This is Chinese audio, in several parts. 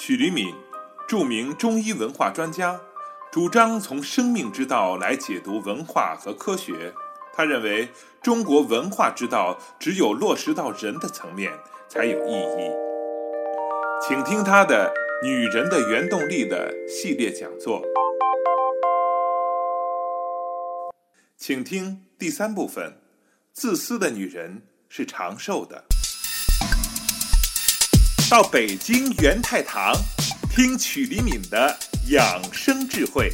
许黎敏，著名中医文化专家，主张从生命之道来解读文化和科学。他认为，中国文化之道只有落实到人的层面才有意义。请听他的《女人的原动力》的系列讲座。请听第三部分：自私的女人是长寿的。到北京元泰堂听曲黎敏的养生智慧。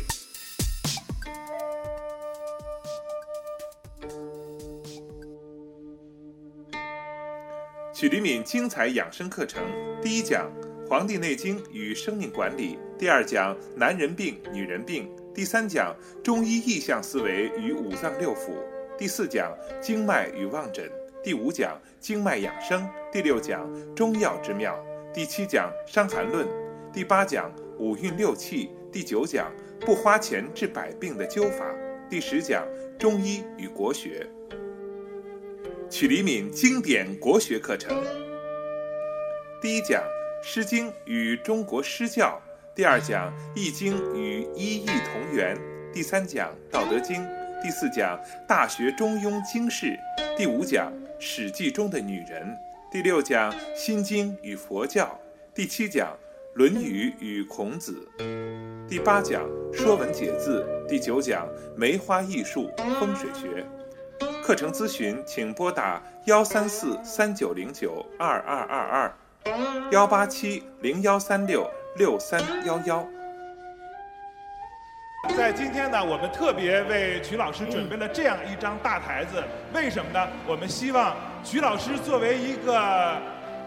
曲黎敏精彩养生课程，第一讲《黄帝内经与生命管理》，第二讲男人病、女人病，第三讲中医意象思维与五脏六腑，第四讲经脉与望诊。第五讲经脉养生，第六讲中药之妙，第七讲伤寒论，第八讲五运六气，第九讲不花钱治百病的灸法，第十讲中医与国学。曲黎敏经典国学课程，第一讲《诗经》与中国诗教，第二讲《易经》与一易同源，第三讲《道德经》，第四讲《大学》《中庸》经世，第五讲。《史记》中的女人，第六讲《心经》与佛教，第七讲《论语》与孔子，第八讲《说文解字》，第九讲梅花艺术、风水学。课程咨询请拨打幺三四三九零九二二二二，幺八七零幺三六六三幺幺。在今天呢，我们特别为曲老师准备了这样一张大台子，为什么呢？我们希望曲老师作为一个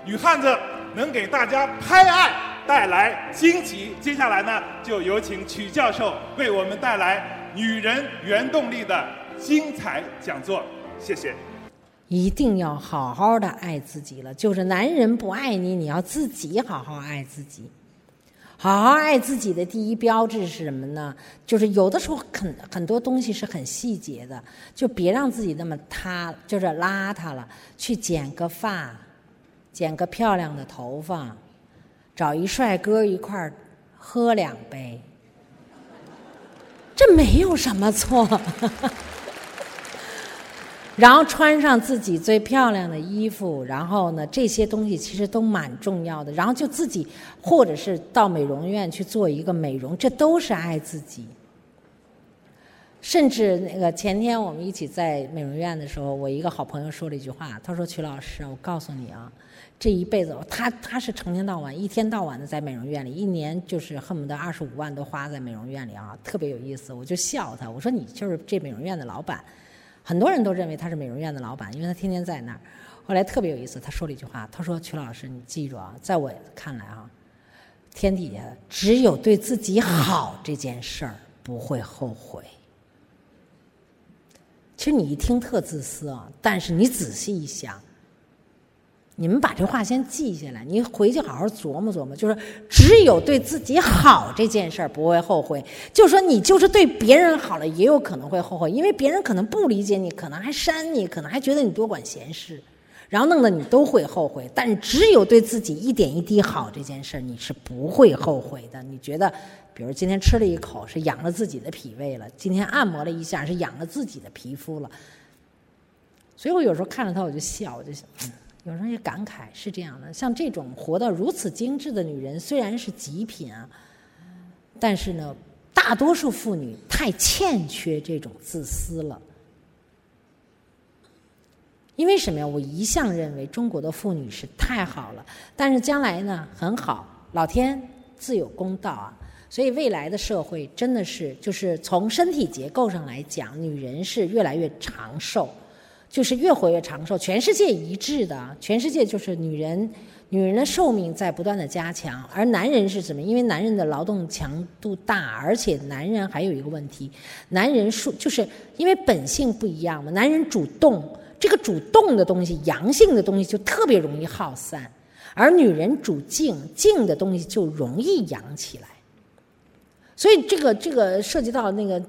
女汉子，能给大家拍爱带来惊喜。接下来呢，就有请曲教授为我们带来《女人原动力》的精彩讲座。谢谢。一定要好好的爱自己了，就是男人不爱你，你要自己好好爱自己。好好爱自己的第一标志是什么呢？就是有的时候很很多东西是很细节的，就别让自己那么塌，就是邋遢了。去剪个发，剪个漂亮的头发，找一帅哥一块儿喝两杯，这没有什么错。然后穿上自己最漂亮的衣服，然后呢，这些东西其实都蛮重要的。然后就自己，或者是到美容院去做一个美容，这都是爱自己。甚至那个前天我们一起在美容院的时候，我一个好朋友说了一句话，他说：“曲老师，我告诉你啊，这一辈子他他是成天到晚一天到晚的在美容院里，一年就是恨不得二十五万都花在美容院里啊，特别有意思。”我就笑他，我说：“你就是这美容院的老板。”很多人都认为他是美容院的老板，因为他天天在那儿。后来特别有意思，他说了一句话，他说：“曲老师，你记住啊，在我看来啊，天底下只有对自己好这件事儿不会后悔。”其实你一听特自私啊，但是你仔细一想。你们把这话先记下来，你回去好好琢磨琢磨。就是只有对自己好这件事儿不会后悔。就说你就是对别人好了，也有可能会后悔，因为别人可能不理解你，可能还删你，可能还觉得你多管闲事，然后弄得你都会后悔。但只有对自己一点一滴好这件事儿，你是不会后悔的。你觉得，比如今天吃了一口是养了自己的脾胃了，今天按摩了一下是养了自己的皮肤了。所以我有时候看着他我就笑，我就想。有时候也感慨是这样的，像这种活得如此精致的女人，虽然是极品啊，但是呢，大多数妇女太欠缺这种自私了。因为什么呀？我一向认为中国的妇女是太好了，但是将来呢很好，老天自有公道啊。所以未来的社会真的是，就是从身体结构上来讲，女人是越来越长寿。就是越活越长寿，全世界一致的，全世界就是女人，女人的寿命在不断的加强，而男人是什么？因为男人的劳动强度大，而且男人还有一个问题，男人数就是因为本性不一样嘛，男人主动，这个主动的东西，阳性的东西就特别容易耗散，而女人主静，静的东西就容易养起来，所以这个这个涉及到那个。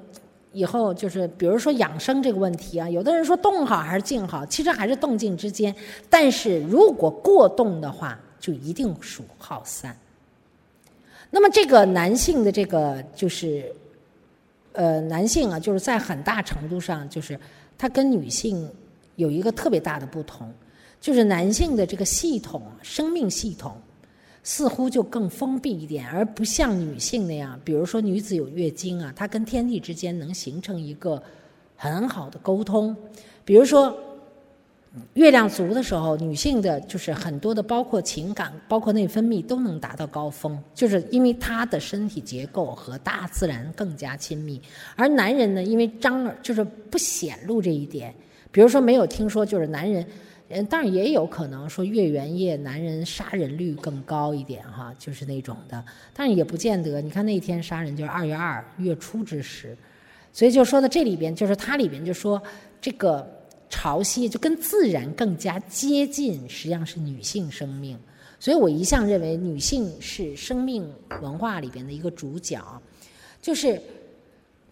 以后就是，比如说养生这个问题啊，有的人说动好还是静好，其实还是动静之间。但是如果过动的话，就一定属耗散。那么这个男性的这个就是，呃，男性啊，就是在很大程度上就是他跟女性有一个特别大的不同，就是男性的这个系统生命系统似乎就更封闭一点，而不像女性那样，比如说女子有月经啊，她跟天地之间能形成一个很好的沟通，比如说。月亮足的时候，女性的就是很多的，包括情感、包括内分泌都能达到高峰，就是因为她的身体结构和大自然更加亲密。而男人呢，因为张耳就是不显露这一点，比如说没有听说就是男人，嗯，当然也有可能说月圆夜男人杀人率更高一点哈，就是那种的，但是也不见得。你看那天杀人就是二月二月初之时，所以就说到这里边，就是它里边就说这个。潮汐就跟自然更加接近，实际上是女性生命。所以我一向认为女性是生命文化里边的一个主角，就是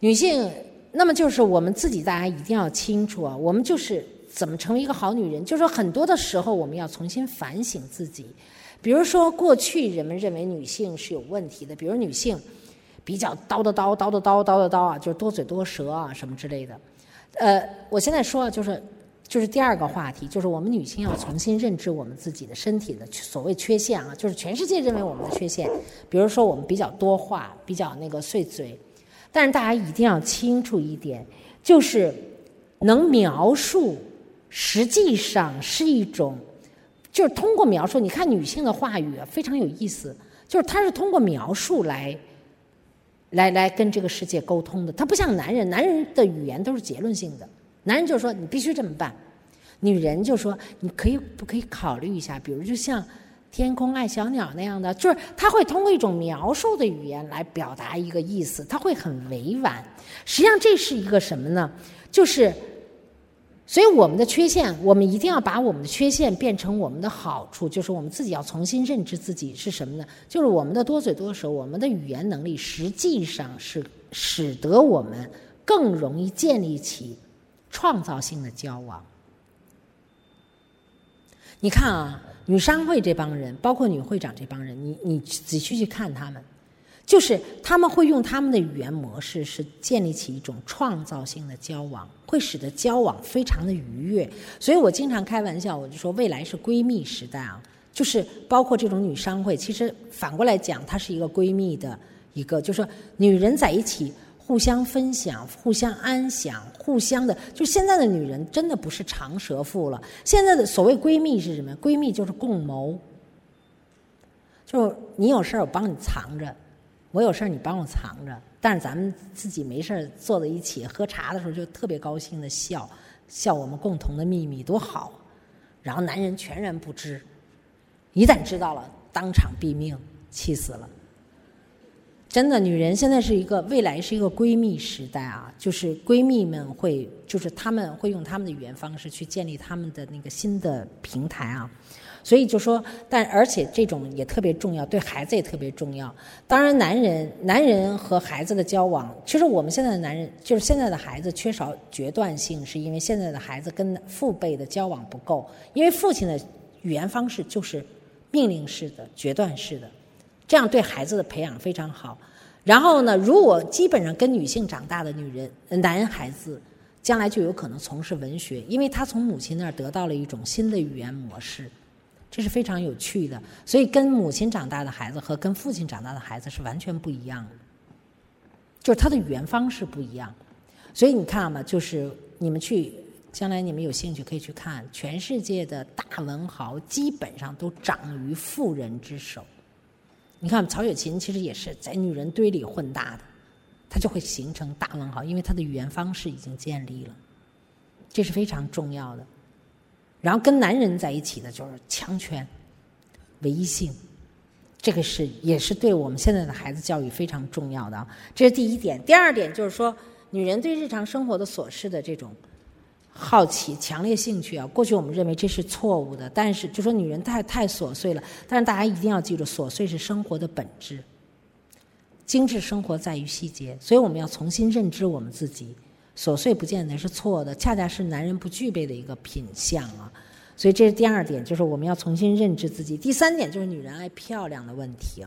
女性。那么就是我们自己，大家一定要清楚啊，我们就是怎么成为一个好女人。就是说很多的时候，我们要重新反省自己。比如说过去人们认为女性是有问题的，比如女性比较叨叨叨叨叨叨叨叨啊，就是多嘴多舌啊什么之类的。呃，我现在说就是，就是第二个话题，就是我们女性要重新认知我们自己的身体的所谓缺陷啊，就是全世界认为我们的缺陷，比如说我们比较多话，比较那个碎嘴，但是大家一定要清楚一点，就是能描述，实际上是一种，就是通过描述，你看女性的话语非常有意思，就是她是通过描述来。来来跟这个世界沟通的，她不像男人，男人的语言都是结论性的，男人就说你必须这么办，女人就说你可以不可以考虑一下，比如就像天空爱小鸟那样的，就是他会通过一种描述的语言来表达一个意思，他会很委婉。实际上这是一个什么呢？就是。所以我们的缺陷，我们一定要把我们的缺陷变成我们的好处，就是我们自己要重新认知自己是什么呢？就是我们的多嘴多舌，我们的语言能力实际上是使得我们更容易建立起创造性的交往。你看啊，女商会这帮人，包括女会长这帮人，你你仔细去看他们。就是他们会用他们的语言模式，是建立起一种创造性的交往，会使得交往非常的愉悦。所以我经常开玩笑，我就说未来是闺蜜时代啊，就是包括这种女商会，其实反过来讲，它是一个闺蜜的一个，就是说女人在一起互相分享、互相安享、互相的，就现在的女人真的不是长舌妇了。现在的所谓闺蜜是什么？闺蜜就是共谋，就是你有事儿我帮你藏着。我有事儿你帮我藏着，但是咱们自己没事儿坐在一起喝茶的时候就特别高兴的笑，笑我们共同的秘密多好，然后男人全然不知，一旦知道了当场毙命，气死了。真的，女人现在是一个未来是一个闺蜜时代啊，就是闺蜜们会，就是她们会用她们的语言方式去建立她们的那个新的平台啊。所以就说，但而且这种也特别重要，对孩子也特别重要。当然，男人男人和孩子的交往，其实我们现在的男人就是现在的孩子缺少决断性，是因为现在的孩子跟父辈的交往不够，因为父亲的语言方式就是命令式的、决断式的，这样对孩子的培养非常好。然后呢，如果基本上跟女性长大的女人、男孩子，将来就有可能从事文学，因为他从母亲那儿得到了一种新的语言模式。这是非常有趣的，所以跟母亲长大的孩子和跟父亲长大的孩子是完全不一样的，就是他的语言方式不一样。所以你看嘛，就是你们去将来你们有兴趣可以去看，全世界的大文豪基本上都长于妇人之手。你看曹雪芹其实也是在女人堆里混大的，他就会形成大文豪，因为他的语言方式已经建立了，这是非常重要的。然后跟男人在一起的就是强权、唯一性，这个是也是对我们现在的孩子教育非常重要的。这是第一点。第二点就是说，女人对日常生活的琐事的这种好奇、强烈兴趣啊，过去我们认为这是错误的，但是就说女人太太琐碎了。但是大家一定要记住，琐碎是生活的本质，精致生活在于细节，所以我们要重新认知我们自己。琐碎不见得是错的，恰恰是男人不具备的一个品相啊。所以这是第二点，就是我们要重新认知自己。第三点就是女人爱漂亮的问题。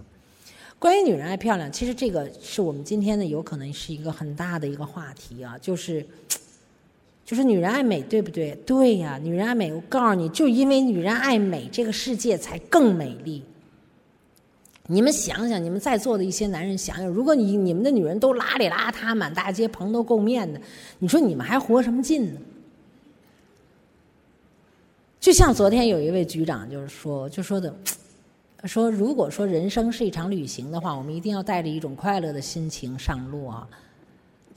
关于女人爱漂亮，其实这个是我们今天呢有可能是一个很大的一个话题啊，就是就是女人爱美，对不对？对呀，女人爱美。我告诉你，就因为女人爱美，这个世界才更美丽。你们想想，你们在座的一些男人想想，如果你你们的女人都邋里邋遢，满大街蓬头垢面的，你说你们还活什么劲呢？就像昨天有一位局长就是说，就说的。说，如果说人生是一场旅行的话，我们一定要带着一种快乐的心情上路啊！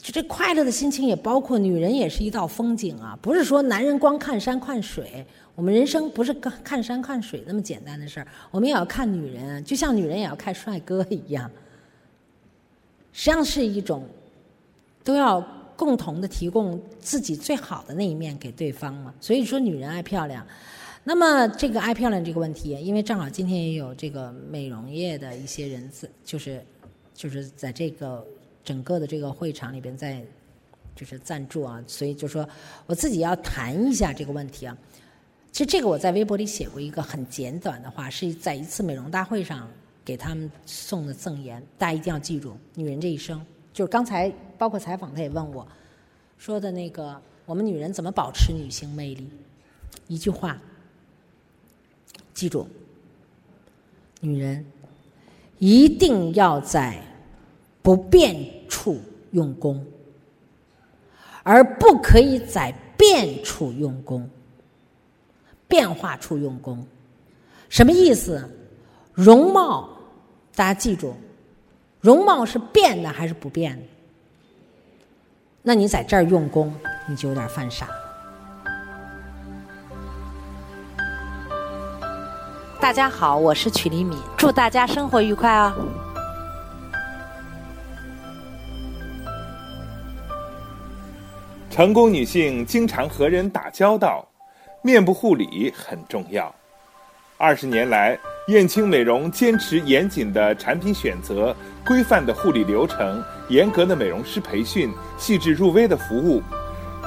就这快乐的心情也包括女人也是一道风景啊！不是说男人光看山看水，我们人生不是看看山看水那么简单的事儿，我们也要看女人，就像女人也要看帅哥一样。实际上是一种，都要共同的提供自己最好的那一面给对方嘛。所以说，女人爱漂亮。那么这个爱漂亮这个问题，因为正好今天也有这个美容业的一些人，就是就是在这个整个的这个会场里边在就是赞助啊，所以就说我自己要谈一下这个问题啊。其实这个我在微博里写过一个很简短的话，是在一次美容大会上给他们送的赠言，大家一定要记住，女人这一生，就是刚才包括采访他也问我说的那个，我们女人怎么保持女性魅力？一句话。记住，女人一定要在不变处用功，而不可以在变处用功、变化处用功。什么意思？容貌，大家记住，容貌是变的还是不变的？那你在这儿用功，你就有点犯傻。大家好，我是曲黎敏，祝大家生活愉快啊！成功女性经常和人打交道，面部护理很重要。二十年来，燕青美容坚持严谨的产品选择、规范的护理流程、严格的美容师培训、细致入微的服务，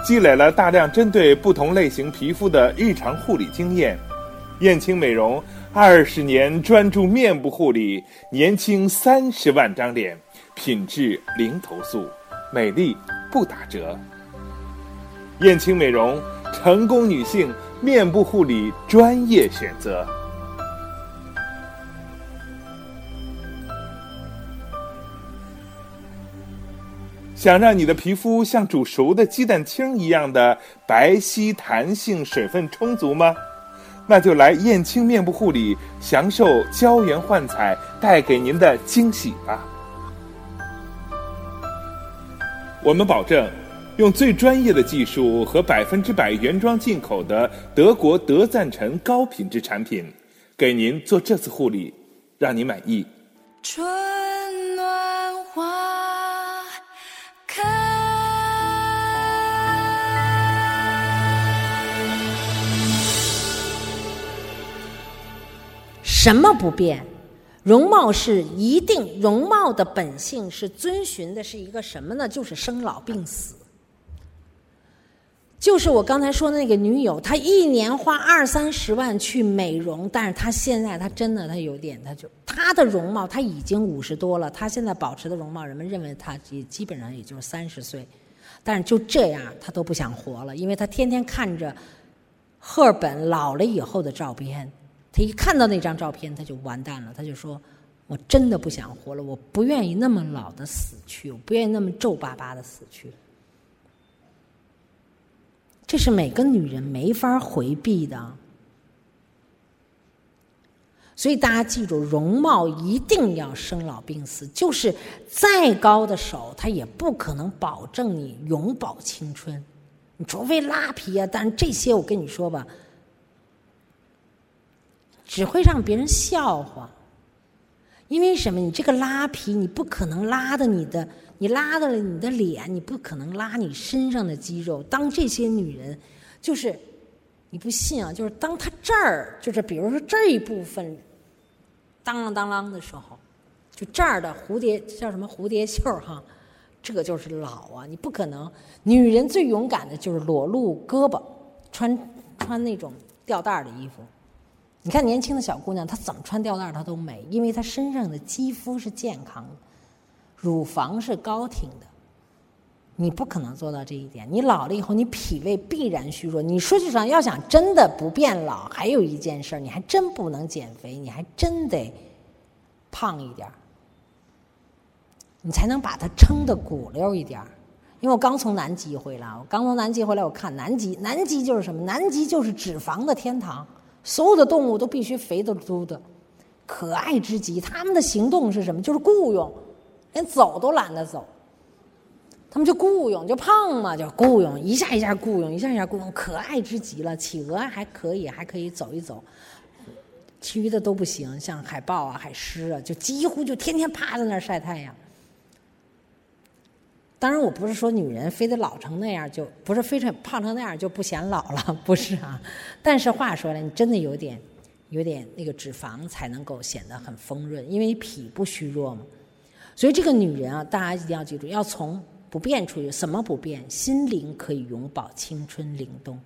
积累了大量针对不同类型皮肤的日常护理经验。燕青美容。二十年专注面部护理，年轻三十万张脸，品质零投诉，美丽不打折。燕青美容，成功女性面部护理专业选择。想让你的皮肤像煮熟的鸡蛋清一样的白皙、弹性、水分充足吗？那就来燕青面部护理，享受胶原焕彩带给您的惊喜吧！我们保证，用最专业的技术和百分之百原装进口的德国德赞臣高品质产品，给您做这次护理，让您满意。春暖花开。什么不变？容貌是一定，容貌的本性是遵循的是一个什么呢？就是生老病死。就是我刚才说的那个女友，她一年花二三十万去美容，但是她现在她真的她有点，她就她的容貌，她已经五十多了，她现在保持的容貌，人们认为她也基本上也就是三十岁，但是就这样，她都不想活了，因为她天天看着赫本老了以后的照片。他一看到那张照片，他就完蛋了。他就说：“我真的不想活了，我不愿意那么老的死去，我不愿意那么皱巴巴的死去。”这是每个女人没法回避的。所以大家记住，容貌一定要生老病死。就是再高的手，它也不可能保证你永葆青春。你除非拉皮啊，但是这些我跟你说吧。只会让别人笑话，因为什么？你这个拉皮，你不可能拉的你的，你拉到了你的脸，你不可能拉你身上的肌肉。当这些女人，就是你不信啊，就是当她这儿，就是比如说这一部分，当啷当啷的时候，就这儿的蝴蝶叫什么蝴蝶袖哈，这就是老啊！你不可能，女人最勇敢的就是裸露胳膊，穿穿那种吊带的衣服。你看年轻的小姑娘，她怎么穿吊带她都美，因为她身上的肌肤是健康的，乳房是高挺的。你不可能做到这一点，你老了以后，你脾胃必然虚弱。你说句实话，要想真的不变老，还有一件事儿，你还真不能减肥，你还真得胖一点儿，你才能把它撑得鼓溜一点儿。因为我刚从南极回来，我刚从南极回来，我看南极，南极就是什么？南极就是脂肪的天堂，所有的动物都必须肥嘟嘟的，可爱之极。他们的行动是什么？就是雇佣，连走都懒得走。他们就雇佣，就胖嘛，就雇佣，一下一下雇佣，一下一下雇佣，可爱之极了。企鹅还可以，还可以走一走，其余的都不行，像海豹啊、海狮啊，就几乎就天天趴在那儿晒太阳。当然，我不是说女人非得老成那样，就不是非常胖成那样就不显老了，不是啊。但是话说来，你真的有点有点那个脂肪才能够显得很丰润，因为脾不虚弱嘛。所以这个女人啊，大家一定要记住，要从。不变出去，什么不变？心灵可以永葆青春灵动，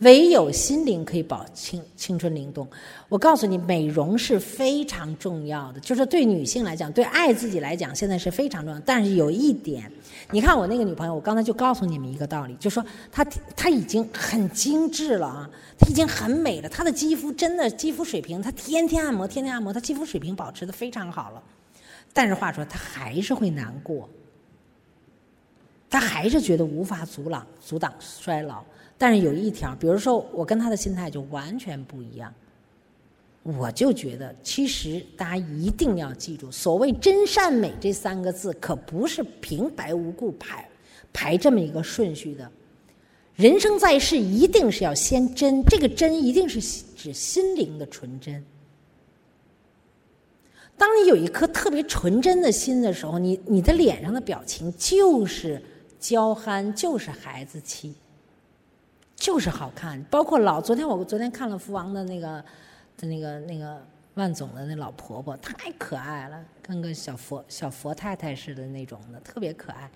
唯有心灵可以保青青春灵动。我告诉你，美容是非常重要的，就是对女性来讲，对爱自己来讲，现在是非常重要。但是有一点，你看我那个女朋友，我刚才就告诉你们一个道理，就说她她已经很精致了啊，她已经很美了，她的肌肤真的肌肤水平，她天天按摩，天天按摩，她肌肤水平保持的非常好了。但是话说，她还是会难过，他还是觉得无法阻挡阻挡衰老。但是有一条，比如说我跟他的心态就完全不一样。我就觉得，其实大家一定要记住，所谓真善美这三个字，可不是平白无故排排这么一个顺序的。人生在世，一定是要先真，这个真一定是指心灵的纯真。当你有一颗特别纯真的心的时候，你你的脸上的表情就是娇憨，就是孩子气，就是好看。包括老昨天我昨天看了福王的那个的那个那个万总的那老婆婆，太可爱了，跟个小佛小佛太太似的那种的，特别可爱。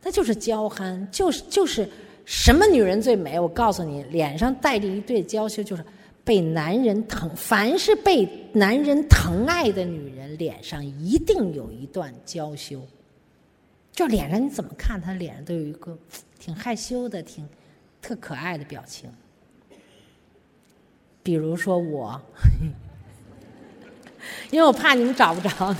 她就是娇憨，就是就是什么女人最美？我告诉你，脸上带着一对娇羞，就是。被男人疼，凡是被男人疼爱的女人，脸上一定有一段娇羞。就脸上你怎么看，她脸上都有一个挺害羞的、挺特可爱的表情。比如说我，因为我怕你们找不着，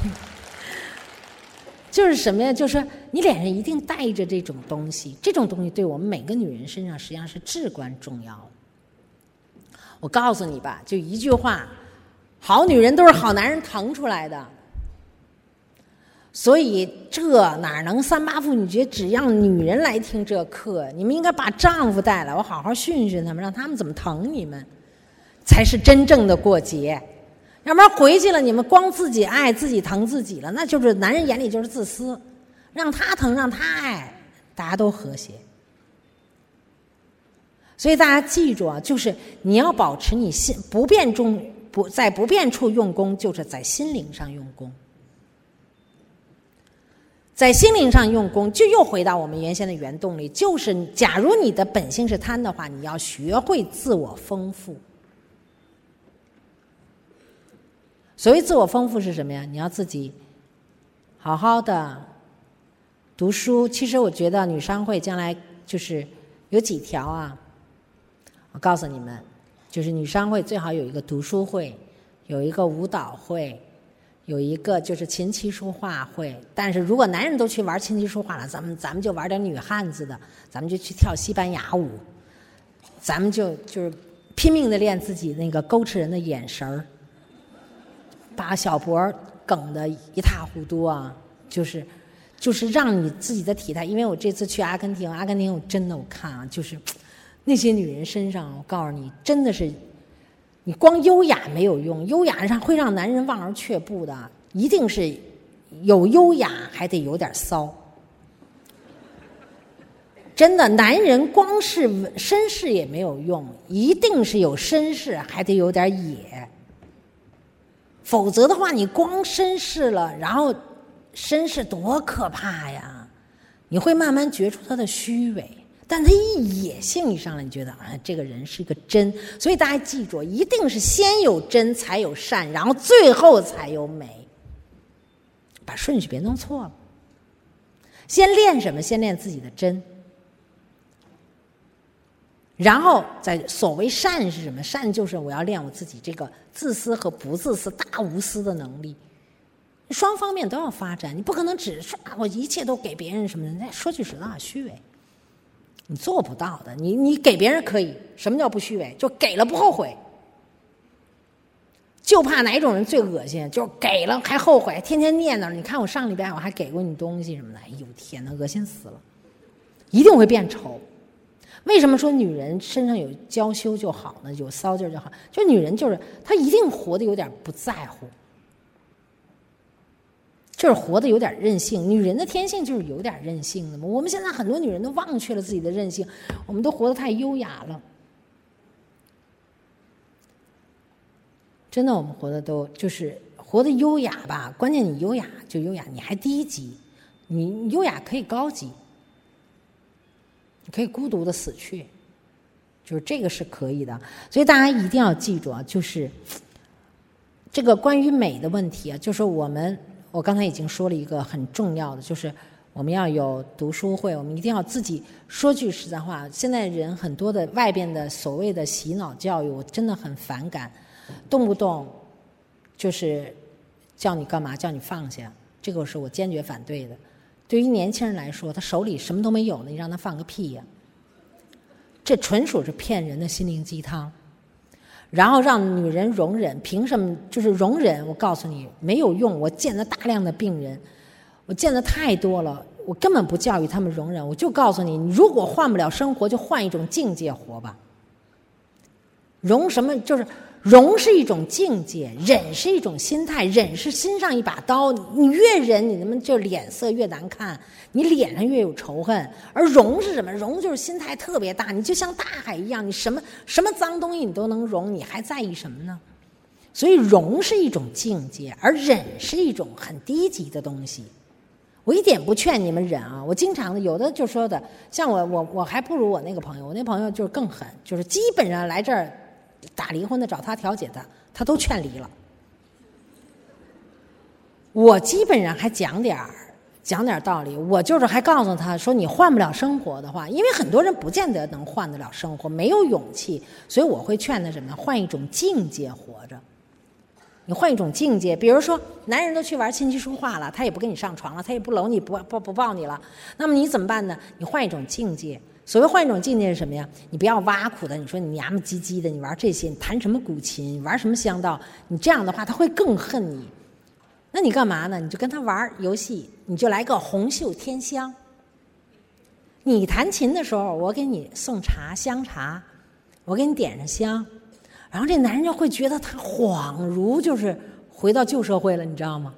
就是什么呀？就是你脸上一定带着这种东西，这种东西对我们每个女人身上实际上是至关重要的。我告诉你吧，就一句话，好女人都是好男人疼出来的。所以这哪能三八妇女节只让女人来听这课？你们应该把丈夫带来，我好好训训他们，让他们怎么疼你们，才是真正的过节。要不然回去了，你们光自己爱自己疼自己了，那就是男人眼里就是自私。让他疼，让他爱，大家都和谐。所以大家记住啊，就是你要保持你心不变中不在不变处用功，就是在心灵上用功。在心灵上用功，就又回到我们原先的原动力，就是假如你的本性是贪的话，你要学会自我丰富。所谓自我丰富是什么呀？你要自己好好的读书。其实我觉得女商会将来就是有几条啊。我告诉你们，就是女商会最好有一个读书会，有一个舞蹈会，有一个就是琴棋书画会。但是如果男人都去玩琴棋书画了，咱们咱们就玩点女汉子的，咱们就去跳西班牙舞，咱们就就是拼命的练自己那个勾吃人的眼神儿，把小脖梗得一塌糊涂啊！就是就是让你自己的体态，因为我这次去阿根廷，阿根廷我真的我看啊，就是。那些女人身上，我告诉你，真的是，光优雅没有用，优雅上会让男人望而却步的，一定是有优雅，还得有点骚。真的，男人光是绅士也没有用，一定是有绅士，还得有点野。否则的话，你光绅士了，然后绅士多可怕呀！你会慢慢觉出他的虚伪。但他一野性一上来，你觉得啊，这个人是一个真。所以大家记住，一定是先有真才有善，然后最后才有美。把顺序别弄错了。先练什么？先练自己的真。然后，在所谓善是什么？善就是我要练我自己这个自私和不自私、大无私的能力。双方面都要发展，你不可能只说我一切都给别人什么的。那说句实话，虚伪，你做不到的。你你给别人可以，什么叫不虚伪？就给了不后悔。就怕哪种人最恶心？就给了还后悔，天天念叨。你看我上礼拜我还给过你东西什么的，哎呦天哪，恶心死了！一定会变丑。为什么说女人身上有娇羞就好呢？有骚劲就好？就女人就是她一定活得有点不在乎。就是活得有点任性，女人的天性就是有点任性的嘛。我们现在很多女人都忘却了自己的任性，我们都活得太优雅了。真的，我们活的都就是活得优雅吧？关键你优雅就优雅，你还低级，你优雅可以高级，你可以孤独的死去，就是这个是可以的。所以大家一定要记住啊，就是这个关于美的问题啊，就是我们。我刚才已经说了一个很重要的，就是我们要有读书会，我们一定要自己说句实在话。现在人很多的外边的所谓的洗脑教育，我真的很反感，动不动就是叫你干嘛，叫你放下，这个是我坚决反对的。对于年轻人来说，他手里什么都没有呢，你让他放个屁呀！这纯属是骗人的心灵鸡汤。然后让女人容忍，凭什么就是容忍？我告诉你没有用。我见了大量的病人，我见的太多了，我根本不教育他们容忍。我就告诉你，你如果换不了生活，就换一种境界活吧。容什么？就是。容是一种境界，忍是一种心态。忍是心上一把刀，你越忍，你他妈就脸色越难看，你脸上越有仇恨。而容是什么？容就是心态特别大，你就像大海一样，你什么什么脏东西你都能容，你还在意什么呢？所以容是一种境界，而忍是一种很低级的东西。我一点不劝你们忍啊！我经常的有的就说的，像我我我还不如我那个朋友，我那朋友就是更狠，就是基本上来这儿。打离婚的找他调解的，他都劝离了。我基本上还讲点儿讲点儿道理，我就是还告诉他说，你换不了生活的话，因为很多人不见得能换得了生活，没有勇气，所以我会劝他什么？换一种境界活着。你换一种境界，比如说，男人都去玩琴棋书画了，他也不跟你上床了，他也不搂你，不不不抱你了，那么你怎么办呢？你换一种境界。所谓换一种境界是什么呀？你不要挖苦的，你说你娘们唧唧的，你玩这些，你弹什么古琴，玩什么香道？你这样的话，他会更恨你。那你干嘛呢？你就跟他玩游戏，你就来个红袖添香。你弹琴的时候，我给你送茶香茶，我给你点上香，然后这男人就会觉得他恍如就是回到旧社会了，你知道吗？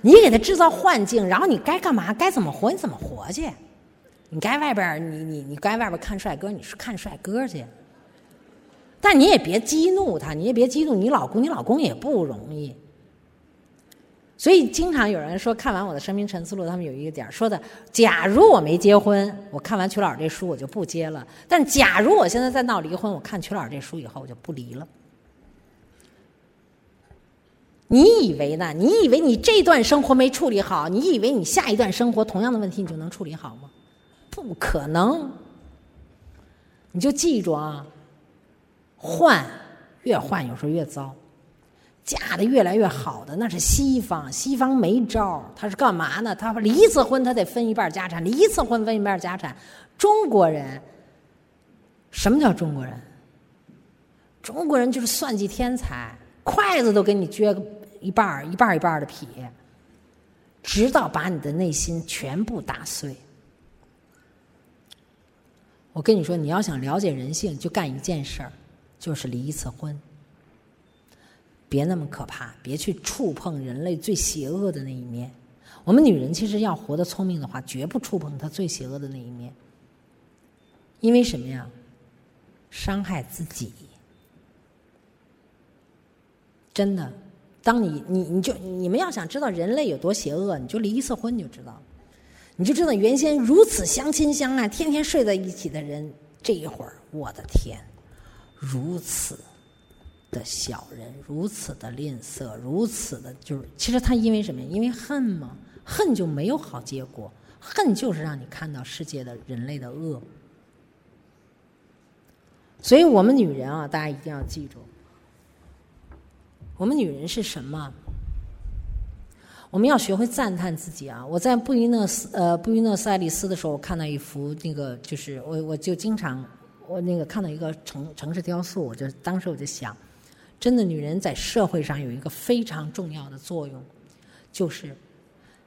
你给他制造幻境，然后你该干嘛？该怎么活？你怎么活去？你该外边你你你该外边看帅哥，你是看帅哥去。但你也别激怒他，你也别激怒你老公，你老公也不容易。所以经常有人说，看完我的《生命沉思录》，他们有一个点说的：假如我没结婚，我看完曲老师这书，我就不结了；但假如我现在在闹离婚，我看曲老师这书以后，我就不离了。你以为呢？你以为你这段生活没处理好，你以为你下一段生活同样的问题你就能处理好吗？不可能，你就记住啊，换越换有时候越糟，嫁的越来越好的那是西方，西方没招他是干嘛呢？他离一次婚他得分一半家产，离一次婚分一半家产。中国人，什么叫中国人？中国人就是算计天才，筷子都给你撅个一半一半一半的劈，直到把你的内心全部打碎。我跟你说，你要想了解人性，就干一件事儿，就是离一次婚。别那么可怕，别去触碰人类最邪恶的那一面。我们女人其实要活得聪明的话，绝不触碰她最邪恶的那一面。因为什么呀？伤害自己。真的，当你你你就你们要想知道人类有多邪恶，你就离一次婚就知道了。你就知道原先如此相亲相爱、天天睡在一起的人，这一会儿，我的天，如此的小人，如此的吝啬，如此的，就是其实他因为什么？因为恨嘛，恨就没有好结果，恨就是让你看到世界的人类的恶。所以我们女人啊，大家一定要记住，我们女人是什么？我们要学会赞叹自己啊！我在布宜诺斯呃布宜诺斯艾利斯的时候，我看到一幅那个，就是我我就经常我那个看到一个城城市雕塑，我就当时我就想，真的女人在社会上有一个非常重要的作用，就是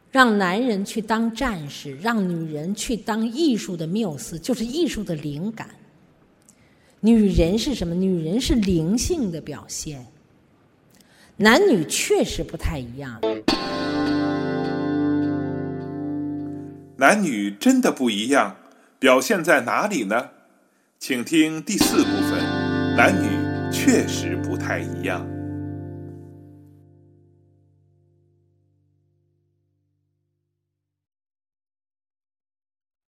让男人去当战士，让女人去当艺术的缪斯，就是艺术的灵感。女人是什么？女人是灵性的表现。男女确实不太一样。男女真的不一样，表现在哪里呢？请听第四部分：男女确实不太一样。